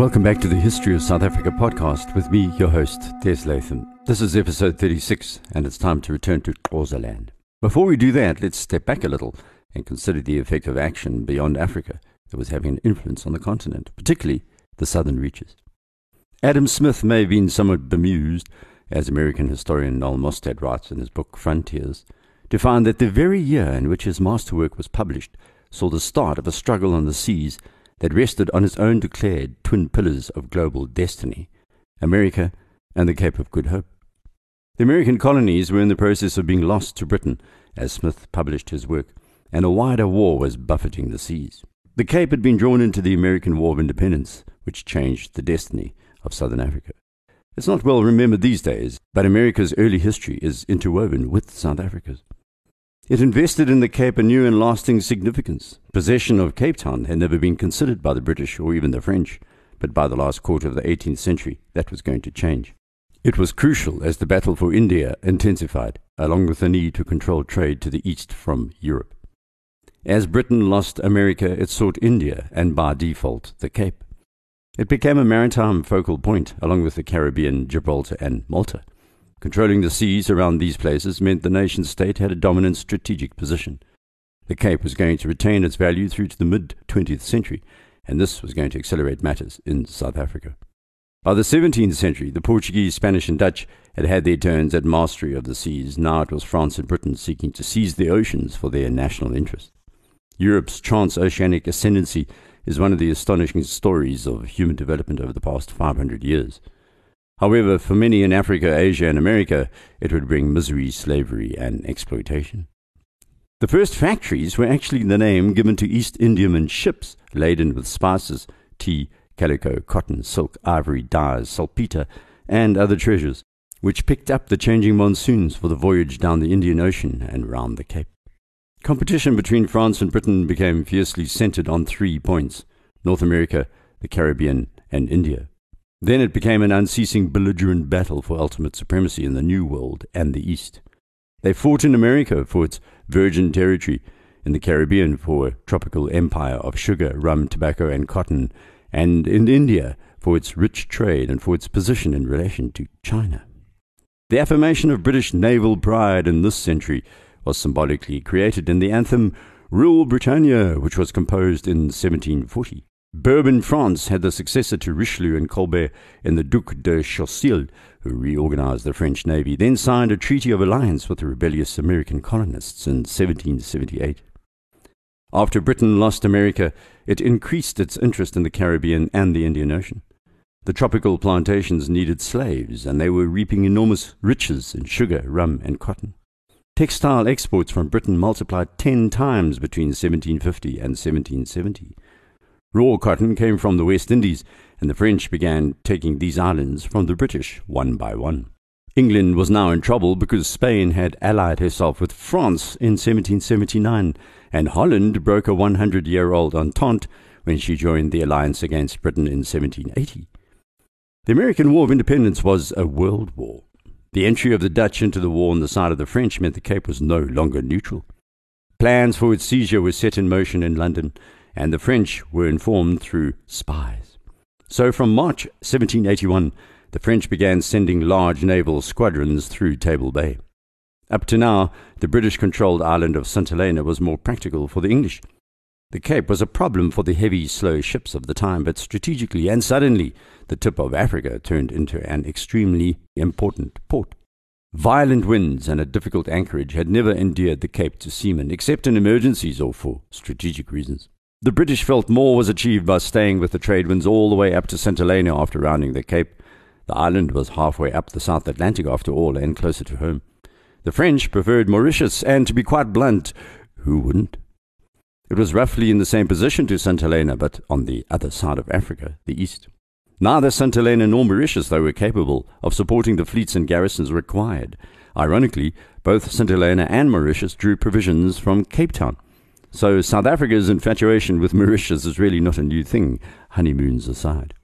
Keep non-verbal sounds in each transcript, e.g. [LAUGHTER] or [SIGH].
Welcome back to the History of South Africa podcast with me, your host, Des Latham. This is episode 36, and it's time to return to Xhosa land. Before we do that, let's step back a little and consider the effect of action beyond Africa that was having an influence on the continent, particularly the southern reaches. Adam Smith may have been somewhat bemused, as American historian Noel Mostert writes in his book Frontiers, to find that the very year in which his masterwork was published saw the start of a struggle on the seas that rested on its own declared twin pillars of global destiny America and the Cape of Good Hope. The American colonies were in the process of being lost to Britain as Smith published his work, and a wider war was buffeting the seas. The Cape had been drawn into the American War of Independence, which changed the destiny of southern Africa. It's not well remembered these days, but America's early history is interwoven with South Africa's. It invested in the Cape a new and lasting significance. Possession of Cape Town had never been considered by the British or even the French, but by the last quarter of the 18th century, that was going to change. It was crucial as the battle for India intensified, along with the need to control trade to the east from Europe. As Britain lost America, it sought India and, by default, the Cape. It became a maritime focal point, along with the Caribbean, Gibraltar, and Malta. Controlling the seas around these places meant the nation state had a dominant strategic position. The Cape was going to retain its value through to the mid 20th century, and this was going to accelerate matters in South Africa. By the 17th century, the Portuguese, Spanish, and Dutch had had their turns at mastery of the seas. Now it was France and Britain seeking to seize the oceans for their national interest. Europe's transoceanic ascendancy is one of the astonishing stories of human development over the past 500 years. However, for many in Africa, Asia, and America, it would bring misery, slavery, and exploitation. The first factories were actually the name given to East Indiaman ships laden with spices, tea, calico, cotton, silk, ivory, dyes, saltpeter, and other treasures, which picked up the changing monsoons for the voyage down the Indian Ocean and round the Cape. Competition between France and Britain became fiercely centered on three points North America, the Caribbean, and India. Then it became an unceasing belligerent battle for ultimate supremacy in the New World and the East. They fought in America for its virgin territory, in the Caribbean for a tropical empire of sugar, rum, tobacco, and cotton, and in India for its rich trade and for its position in relation to China. The affirmation of British naval pride in this century was symbolically created in the anthem Rule Britannia, which was composed in 1740. Bourbon France had the successor to Richelieu and Colbert in the Duc de Choiseul, who reorganized the French navy, then signed a treaty of alliance with the rebellious American colonists in 1778. After Britain lost America, it increased its interest in the Caribbean and the Indian Ocean. The tropical plantations needed slaves, and they were reaping enormous riches in sugar, rum, and cotton. Textile exports from Britain multiplied ten times between 1750 and 1770. Raw cotton came from the West Indies, and the French began taking these islands from the British one by one. England was now in trouble because Spain had allied herself with France in 1779, and Holland broke a 100 year old entente when she joined the alliance against Britain in 1780. The American War of Independence was a world war. The entry of the Dutch into the war on the side of the French meant the Cape was no longer neutral. Plans for its seizure were set in motion in London, and the French were informed through spies. So from March 1781, the French began sending large naval squadrons through Table Bay. Up to now, the British controlled island of St. Helena was more practical for the English. The Cape was a problem for the heavy, slow ships of the time, but strategically and suddenly, the tip of Africa turned into an extremely important port. Violent winds and a difficult anchorage had never endeared the Cape to seamen, except in emergencies or for strategic reasons. The British felt more was achieved by staying with the trade winds all the way up to St. Helena after rounding the Cape. The island was halfway up the South Atlantic after all and closer to home. The French preferred Mauritius, and to be quite blunt, who wouldn't? It was roughly in the same position to St. Helena, but on the other side of Africa, the east. Neither St. Helena nor Mauritius, though, were capable of supporting the fleets and garrisons required. Ironically, both St. Helena and Mauritius drew provisions from Cape Town. So South Africa's infatuation with Mauritius is really not a new thing, honeymoons aside.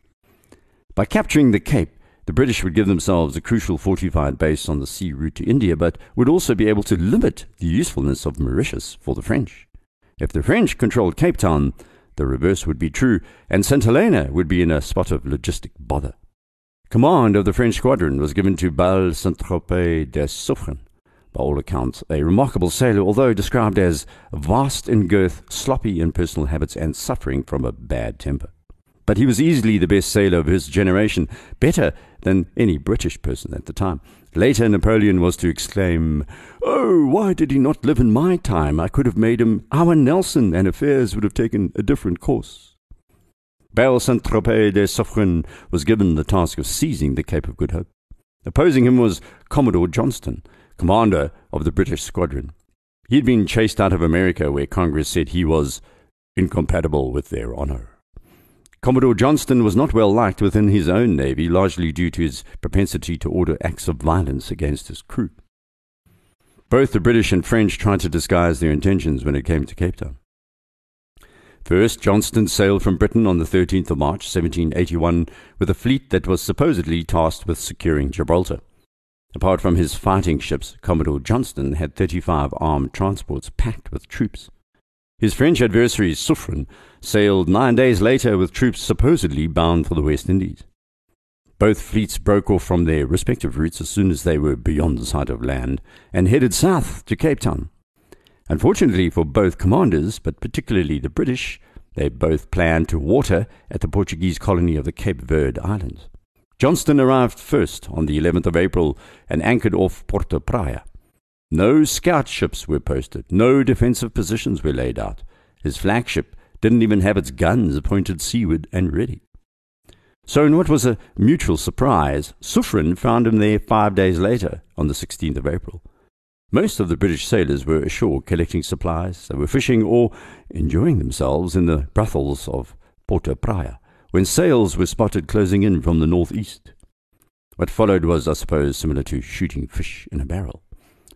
By capturing the Cape, the British would give themselves a crucial fortified base on the sea route to India, but would also be able to limit the usefulness of Mauritius for the French. If the French controlled Cape Town, the reverse would be true, and St. Helena would be in a spot of logistic bother. Command of the French squadron was given to Bailli Saint-Tropez de Suffren, by all accounts a remarkable sailor, although described as vast in girth, sloppy in personal habits, and suffering from a bad temper. But he was easily the best sailor of his generation, better than any British person at the time. Later, Napoleon was to exclaim, Oh, why did he not live in my time? I could have made him our Nelson, and affairs would have taken a different course. Bailli Saint-Tropez de Suffren was given the task of seizing the Cape of Good Hope. Opposing him was Commodore Johnston, commander of the British squadron. He had been chased out of America, where Congress said he was incompatible with their honor. Commodore Johnston was not well liked within his own navy, largely due to his propensity to order acts of violence against his crew. Both the British and French tried to disguise their intentions when it came to Cape Town. First, Johnston sailed from Britain on the 13th of March, 1781, with a fleet that was supposedly tasked with securing Gibraltar. Apart from his fighting ships, Commodore Johnston had 35 armed transports packed with troops. His French adversary, Suffren, sailed nine days later with troops supposedly bound for the West Indies. Both fleets broke off from their respective routes as soon as they were beyond the sight of land and headed south to Cape Town. Unfortunately for both commanders, but particularly the British, they both planned to water at the Portuguese colony of the Cape Verde Islands. Johnston arrived first on the 11th of April and anchored off Porto Praya. No scout ships were posted, no defensive positions were laid out. His flagship didn't even have its guns pointed seaward and ready. So, in what was a mutual surprise, Suffren found him there five days later, on the 16th of April. Most of the British sailors were ashore collecting supplies, they were fishing or enjoying themselves in the brothels of Porto Praya when sails were spotted closing in from the northeast. What followed was, I suppose, similar to shooting fish in a barrel.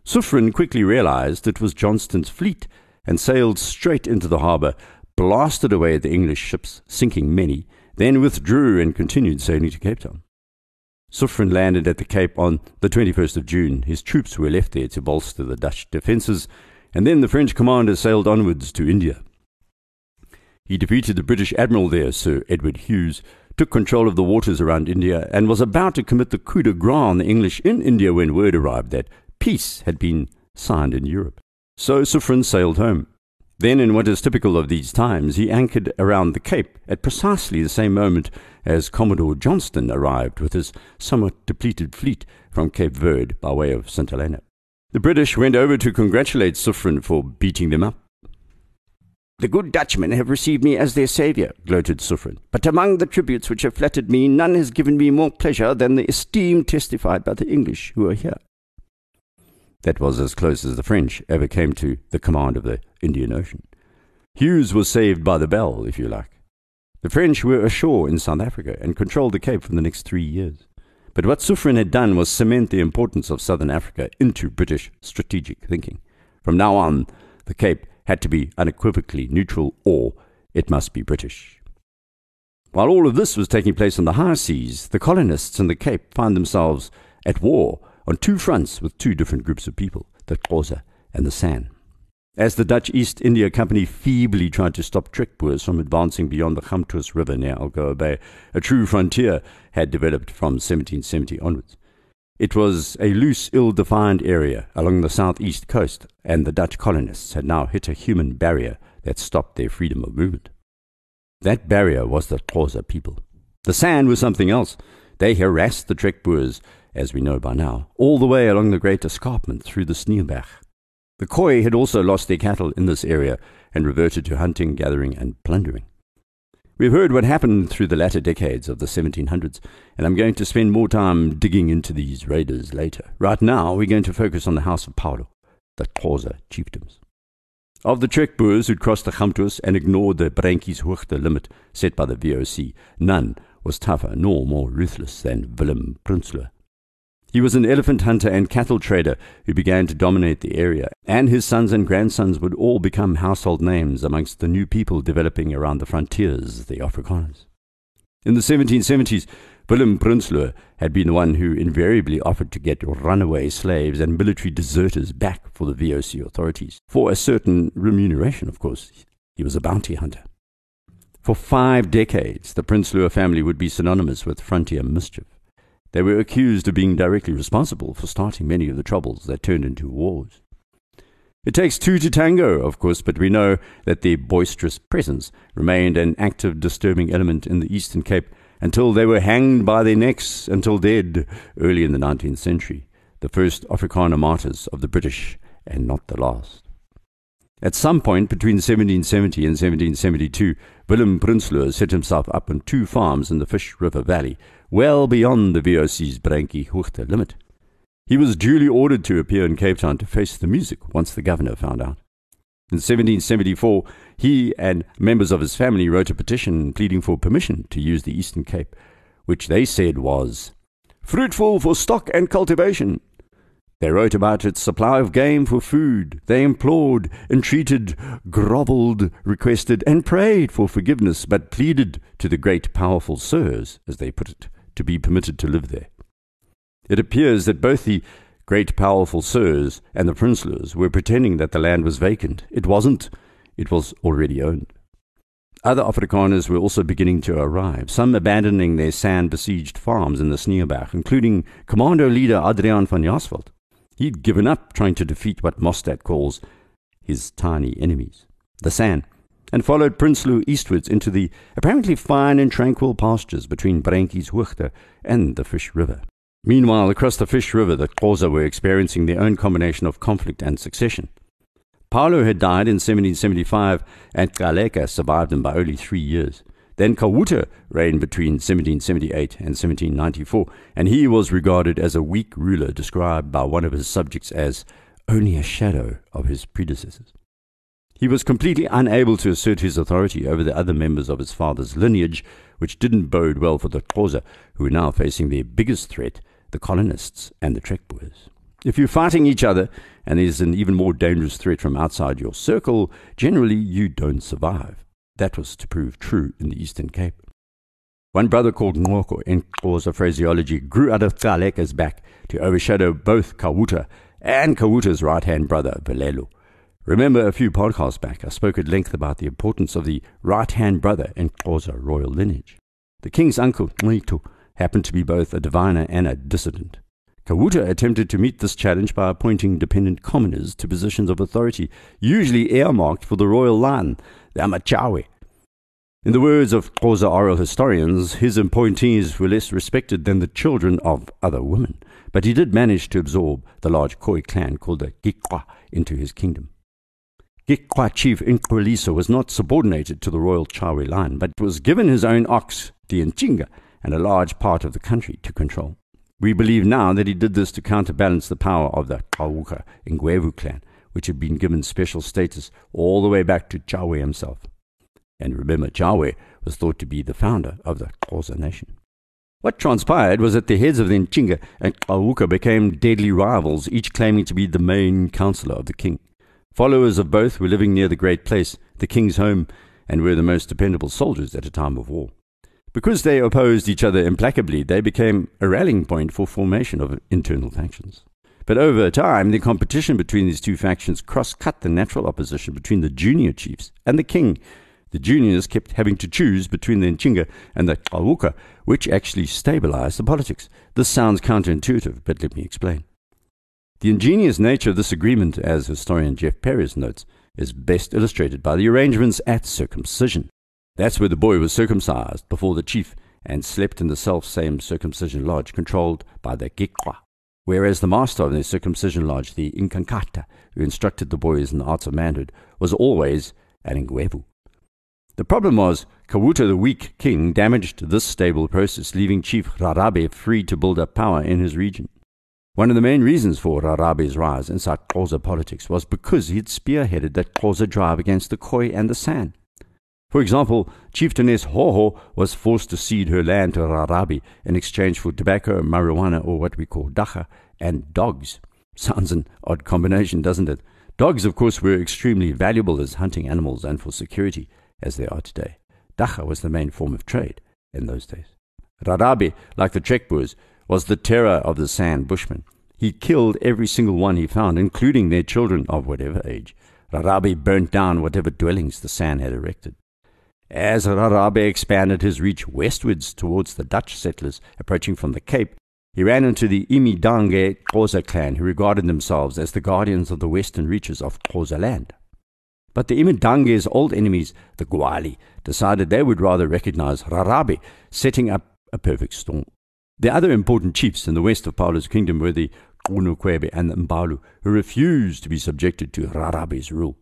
Suffren quickly realized it was Johnston's fleet and sailed straight into the harbour, blasted away the English ships, sinking many, then withdrew and continued sailing to Cape Town. Suffren landed at the Cape on the 21st of June. His troops were left there to bolster the Dutch defences, and then the French commander sailed onwards to India. He defeated the British admiral there, Sir Edward Hughes, took control of the waters around India, and was about to commit the coup de grace on the English in India when word arrived that peace had been signed in Europe. So Suffren sailed home. Then, in what is typical of these times, he anchored around the Cape at precisely the same moment as Commodore Johnston arrived with his somewhat depleted fleet from Cape Verde by way of St. Helena. The British went over to congratulate Suffren for beating them up. The good Dutchmen have received me as their saviour, gloated Suffren. But among the tributes which have flattered me, none has given me more pleasure than the esteem testified by the English who are here. That was as close as the French ever came to the command of the Indian Ocean. Hughes was saved by the bell, if you like. The French were ashore in South Africa and controlled the Cape for the next three years. But what Suffren had done was cement the importance of Southern Africa into British strategic thinking. From now on, the Cape had to be unequivocally neutral or it must be British. While all of this was taking place on the high seas, the colonists in the Cape found themselves at war on two fronts with two different groups of people, the Xhosa and the San. As the Dutch East India Company feebly tried to stop Trekboers from advancing beyond the Gamtoos River near Algoa Bay, a true frontier had developed from 1770 onwards. It was a loose, ill defined area along the southeast coast, and the Dutch colonists had now hit a human barrier that stopped their freedom of movement. That barrier was the Xhosa people. The San was something else. They harassed the Trekboers, as we know by now, all the way along the great escarpment through the Sneeuwberg. The Khoi had also lost their cattle in this area and reverted to hunting, gathering, and plundering. We've heard what happened through the latter decades of the 1700s, and I'm going to spend more time digging into these raiders later. Right now, we're going to focus on the House of Phalo, the Xhosa chiefdoms. Of the Trek Boers who'd crossed the Gamtoos and ignored the Bruintjieshoogte limit set by the VOC, none was tougher nor more ruthless than Willem Prinsloo. He was an elephant hunter and cattle trader who began to dominate the area, and his sons and grandsons would all become household names amongst the new people developing around the frontiers, the Afrikaners. In the 1770s, Willem Prinsloo had been the one who invariably offered to get runaway slaves and military deserters back for the VOC authorities, for a certain remuneration, of course. He was a bounty hunter. For five decades, the Prinsloo family would be synonymous with frontier mischief. They were accused of being directly responsible for starting many of the troubles that turned into wars. It takes two to tango, of course, but we know that their boisterous presence remained an active, disturbing element in the Eastern Cape until they were hanged by their necks until dead early in the 19th century, the first Afrikaner martyrs of the British and not the last. At some point between 1770 and 1772, Willem Prinsloo set himself up on two farms in the Fish River Valley, well beyond the VOC's Bruintjies Hoogte limit. He was duly ordered to appear in Cape Town to face the music once the governor found out. In 1774, he and members of his family wrote a petition pleading for permission to use the Eastern Cape, which they said was fruitful for stock and cultivation. They wrote about its supply of game for food. They implored, entreated, grovelled, requested, and prayed for forgiveness, but pleaded to the great powerful sirs, as they put it, to be permitted to live there. It appears that both the great powerful sirs and the Prinsloos were pretending that the land was vacant. It wasn't, it was already owned. Other Afrikaners were also beginning to arrive, some abandoning their sand besieged farms in the Sneeuwberg, including commando leader Adriaan van Jaarsveld. He'd given up trying to defeat what Mostert calls his tiny enemies, the San, and followed Prinsloo eastwards into the apparently fine and tranquil pastures between Bruintjies Hoogte and the Fish River. Meanwhile, across the Fish River, the Xhosa were experiencing their own combination of conflict and succession. Phalo had died in 1775, and Gcaleka survived him by only three years. Then Kawuta reigned between 1778 and 1794, and he was regarded as a weak ruler described by one of his subjects as only a shadow of his predecessors. He was completely unable to assert his authority over the other members of his father's lineage, which didn't bode well for the Xhosa, who were now facing their biggest threat the colonists and the Trekboers. If you're fighting each other and there's an even more dangerous threat from outside your circle, generally you don't survive. That was to prove true in the Eastern Cape. One brother called Ngoko, in Xhosa phraseology, grew out of Gcaleka's back to overshadow both Kawuta and Kawuta's right hand brother, Velelo. Remember a few podcasts back, I spoke at length about the importance of the right hand brother in Xhosa royal lineage. The king's uncle, Mwitu, happened to be both a diviner and a dissident. Kawuta attempted to meet this challenge by appointing dependent commoners to positions of authority, usually earmarked for the royal line, the amaTshawe. In the words of Xhosa oral historians, his appointees were less respected than the children of other women, but he did manage to absorb the large Khoi clan called the Gikwa into his kingdom. Gikwa chief Inkweliso was not subordinated to the royal Tshawe line, but was given his own ox, Dienchinga, and a large part of the country to control. We believe now that he did this to counterbalance the power of the Kawuka Ngwevu clan, which had been given special status all the way back to Tshawe himself. And remember, Tshawe was thought to be the founder of the Xhosa nation. What transpired was that the heads of the Nchinga and Kawuka became deadly rivals, each claiming to be the main counselor of the king. Followers of both were living near the great place, the king's home, and were the most dependable soldiers at a time of war. Because they opposed each other implacably, they became a rallying point for formation of internal factions. But over time, the competition between these two factions cross cut the natural opposition between the junior chiefs and the king. The juniors kept having to choose between the Nchinga and the Kawuka, which actually stabilized the politics. This sounds counterintuitive, but let me explain. The ingenious nature of this agreement, as historian Jeff Peires notes, is best illustrated by the arrangements at circumcision. That's where the boy was circumcised before the chief and slept in the self same circumcision lodge controlled by the Gikwa. Whereas the master of the circumcision lodge, the Inkankata, who instructed the boys in the arts of manhood, was always an Ngwevu. The problem was, Kawuta the weak king damaged this stable process, leaving Chief Rarabe free to build up power in his region. One of the main reasons for Rarabe's rise inside Xhosa politics was because he had spearheaded that Xhosa drive against the Khoi and the San. For example, Chieftainess Hoho was forced to cede her land to Rarabe in exchange for tobacco, marijuana, or what we call dagga, and dogs. Sounds an odd combination, doesn't it? Dogs, of course, were extremely valuable as hunting animals and for security, as they are today. Dacha was the main form of trade in those days. Rarabe, like the Trekboers, was the terror of the San Bushmen. He killed every single one he found, including their children of whatever age. Rarabe burnt down whatever dwellings the San had erected. As Rarabe expanded his reach westwards towards the Dutch settlers approaching from the Cape, he ran into the Imidange Xhosa clan, who regarded themselves as the guardians of the western reaches of Xhosa land. But the Imidange's old enemies, the Gwali, decided they would rather recognize Rarabe, setting up a perfect storm. The other important chiefs in the west of Phalo's kingdom were the Qunuquebe and the Mbalu, who refused to be subjected to Rarabe's rule.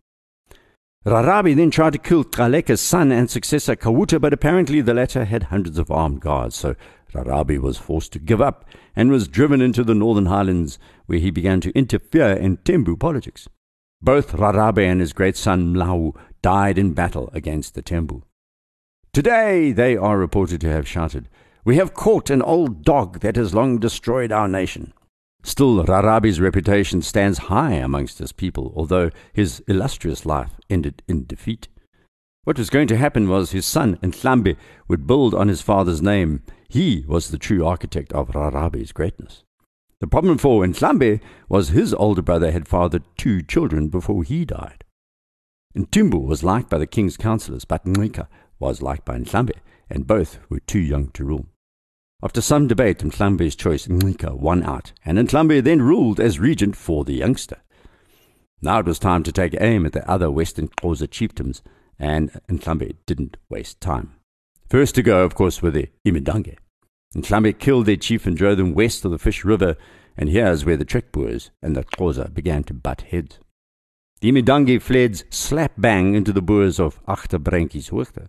Rarabe then tried to kill Gcaleka's son and successor Kawuta, but apparently the latter had hundreds of armed guards, so Rarabe was forced to give up and was driven into the northern highlands, where he began to interfere in Tembu politics. Both Rarabe and his great son Mlau died in battle against the Tembu. Today they are reported to have shouted, We have caught an old dog that has long destroyed our nation. Still, Rarabe's reputation stands high amongst his people, although his illustrious life ended in defeat. What was going to happen was his son, Ndlambe, would build on his father's name. He was the true architect of Rarabe's greatness. The problem for Ndlambe was his older brother had fathered two children before he died. Ntumbu was liked by the king's councillors, but Ngqika was liked by Ndlambe, and both were too young to rule. After some debate, Ndlambe's choice, Ngqika, won out, and Ndlambe then ruled as regent for the youngster. Now it was time to take aim at the other Western Xhosa chieftains, and Ndlambe didn't waste time. First to go, of course, were the Imidange. Ndlambe killed their chief and drove them west of the Fish River, and here's where the Trek and the Xhosa began to butt heads. The Imidange fled slap bang into the Boers of Agterbruintjieshoogte.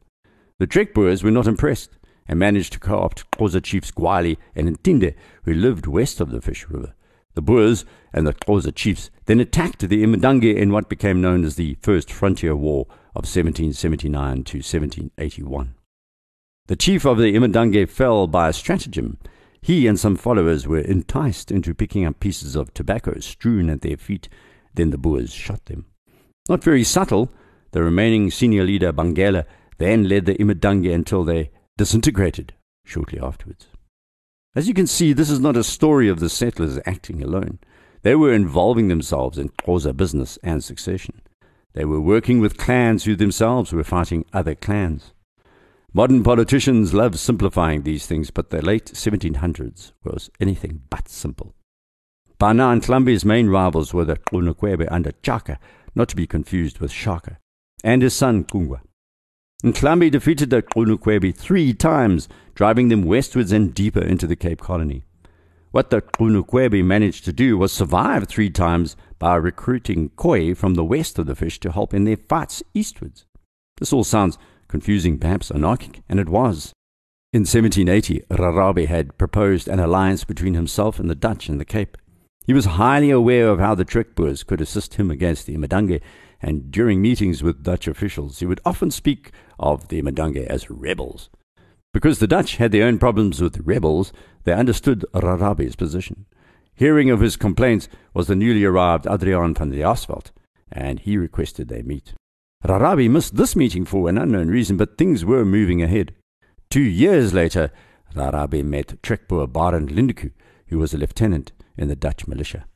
The Trek Boers were not impressed and managed to co-opt Xhosa chiefs Gwali and Ntinde, who lived west of the Fish River. The Boers and the Xhosa chiefs then attacked the Imidange in what became known as the First Frontier War of 1779 to 1781. The chief of the Imidange fell by a stratagem. He and some followers were enticed into picking up pieces of tobacco strewn at their feet. Then the Boers shot them. Not very subtle, the remaining senior leader, Bangela, then led the Imidange until they disintegrated shortly afterwards. As you can see, this is not a story of the settlers acting alone. They were involving themselves in Xhosa business and succession. They were working with clans who themselves were fighting other clans. Modern politicians love simplifying these things, but the late 1700s was anything but simple. By now, Ndlambe's main rivals were the Qunuquebe under Chaka, not to be confused with Shaka, and his son Kungwa. Ndlambe defeated the Qunuquebe three times, driving them westwards and deeper into the Cape Colony. What the Qunuquebe managed to do was survive three times by recruiting Khoi from the west of the fish to help in their fights eastwards. This all sounds confusing, perhaps anarchic, and it was. In 1780, Rarabe had proposed an alliance between himself and the Dutch in the Cape. He was highly aware of how the Trek Boers could assist him against the Imidange, and during meetings with Dutch officials, he would often speak of the Imidange as rebels. Because the Dutch had their own problems with rebels, they understood Rarabe's position. Hearing of his complaints was the newly arrived Adriaan van Jaarsveld, and he requested they meet. Rarabe missed this meeting for an unknown reason, but things were moving ahead. Two years later, Rarabe met Trekboer Barend Lindeque, who was a lieutenant in the Dutch militia.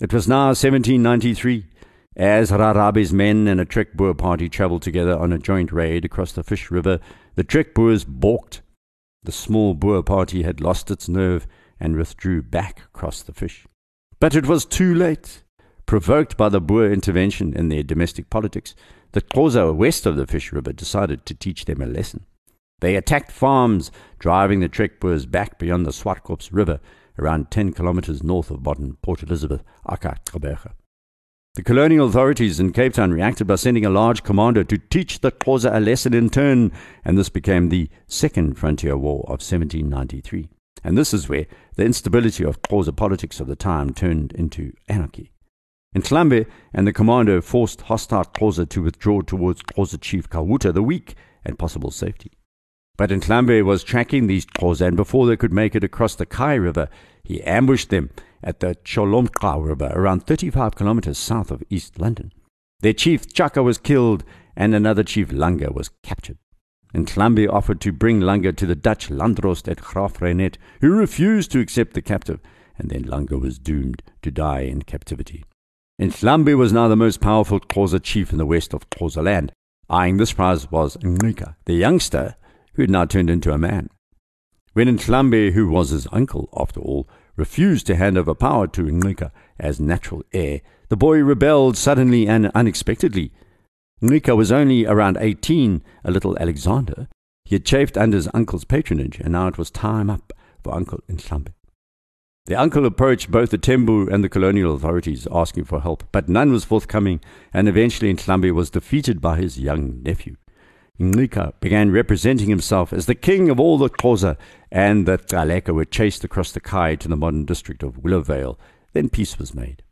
It was now 1793. As Rarabe's men and a Trek Boer party travelled together on a joint raid across the Fish River, the Trek Boers balked. The small Boer party had lost its nerve and withdrew back across the fish. But it was too late. Provoked by the Boer intervention in their domestic politics, the Xhosa west of the Fish River decided to teach them a lesson. They attacked farms, driving the Trek Boers back beyond the Swartkops River, around 10 kilometers north of modern Port Elizabeth, Gqeberha. The colonial authorities in Cape Town reacted by sending a large commando to teach the Xhosa a lesson in turn, and this became the Second Frontier War of 1793. And this is where the instability of Xhosa politics of the time turned into anarchy. In Ndlambe and the commando forced hostile Xhosa to withdraw towards Xhosa chief Kawuta, the weak and possible safety. But Ndlambe was tracking these Xhosa, and before they could make it across the Kei River, he ambushed them at the Cholomka River, around 35 kilometers south of East London. Their chief Chaka was killed, and another chief Langa was captured. Ndlambe offered to bring Langa to the Dutch Landdrost at Graaff-Reinet, who refused to accept the captive, and then Langa was doomed to die in captivity. Ndlambe was now the most powerful Xhosa chief in the west of Xhosa land, Eyeing this prize was Ngqika, the youngster who had now turned into a man. When Ndlambe, who was his uncle after all, refused to hand over power to Ngqika as natural heir, the boy rebelled suddenly and unexpectedly. Ngqika was only around 18, a little Alexander. He had chafed under his uncle's patronage, and now it was time up for Uncle Ndlambe. The uncle approached both the Tembu and the colonial authorities asking for help, but none was forthcoming, and eventually Ndlambe was defeated by his young nephew. Ngqika began representing himself as the king of all the Xhosa, and the Gcaleka were chased across the Kei to the modern district of Willowvale. Then peace was made.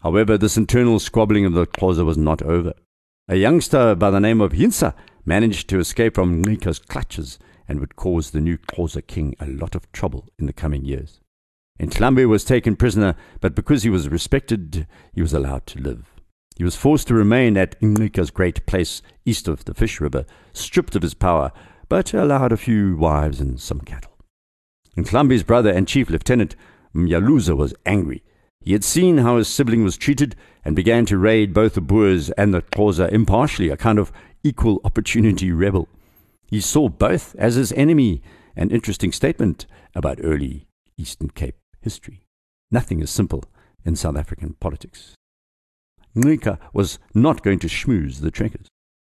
However, this internal squabbling of the Xhosa was not over. A youngster by the name of Hintsa managed to escape from Ngqika's clutches and would cause the new Xhosa king a lot of trouble in the coming years. Ndlambe was taken prisoner, but because he was respected, he was allowed to live. He was forced to remain at Ngqika's great place east of the Fish River, stripped of his power, but allowed a few wives and some cattle. Ndlambe's brother and chief lieutenant, Myaluza, was angry. He had seen how his sibling was treated and began to raid both the Boers and the Xhosa impartially, a kind of equal opportunity rebel. He saw both as his enemy, an interesting statement about early Eastern Cape history. Nothing is simple in South African politics. Ngqika was not going to schmooze the trekkers.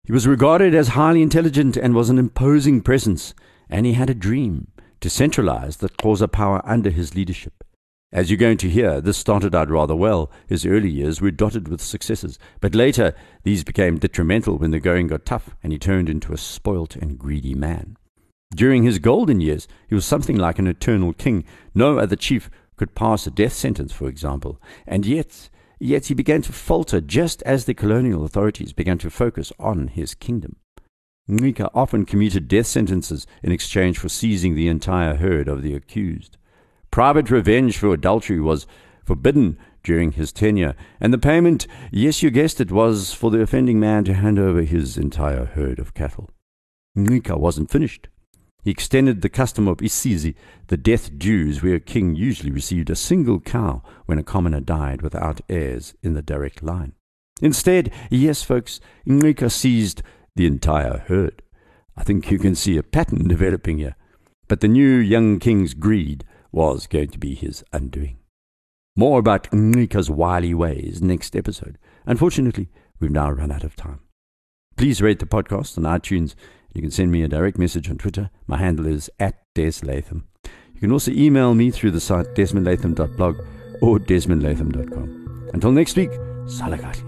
He was regarded as highly intelligent and was an imposing presence, and he had a dream to centralize the Xhosa power under his leadership. As you're going to hear, this started out rather well. His early years were dotted with successes, but later these became detrimental when the going got tough and he turned into a spoilt and greedy man. During his golden years, he was something like an eternal king. No other chief could pass a death sentence, for example. And yet, yet he began to falter just as the colonial authorities began to focus on his kingdom. Ngqika often commuted death sentences in exchange for seizing the entire herd of the accused. Private revenge for adultery was forbidden during his tenure, and the payment, yes, you guessed it, was for the offending man to hand over his entire herd of cattle. Ngqika wasn't finished. He extended the custom of isizi, the death dues, where a king usually received a single cow when a commoner died without heirs in the direct line. Instead, yes, folks, Ngqika seized the entire herd. I think you can see a pattern [LAUGHS] developing here. But the new young king's greed was going to be his undoing. More about Ngqika's wily ways next episode. Unfortunately, we've now run out of time. Please rate the podcast on iTunes you can send me a direct message on Twitter. My handle is at Des Latham. You can also email me through the site desmondlatham.blog or desmondlatham.com. Until next week, Salakati.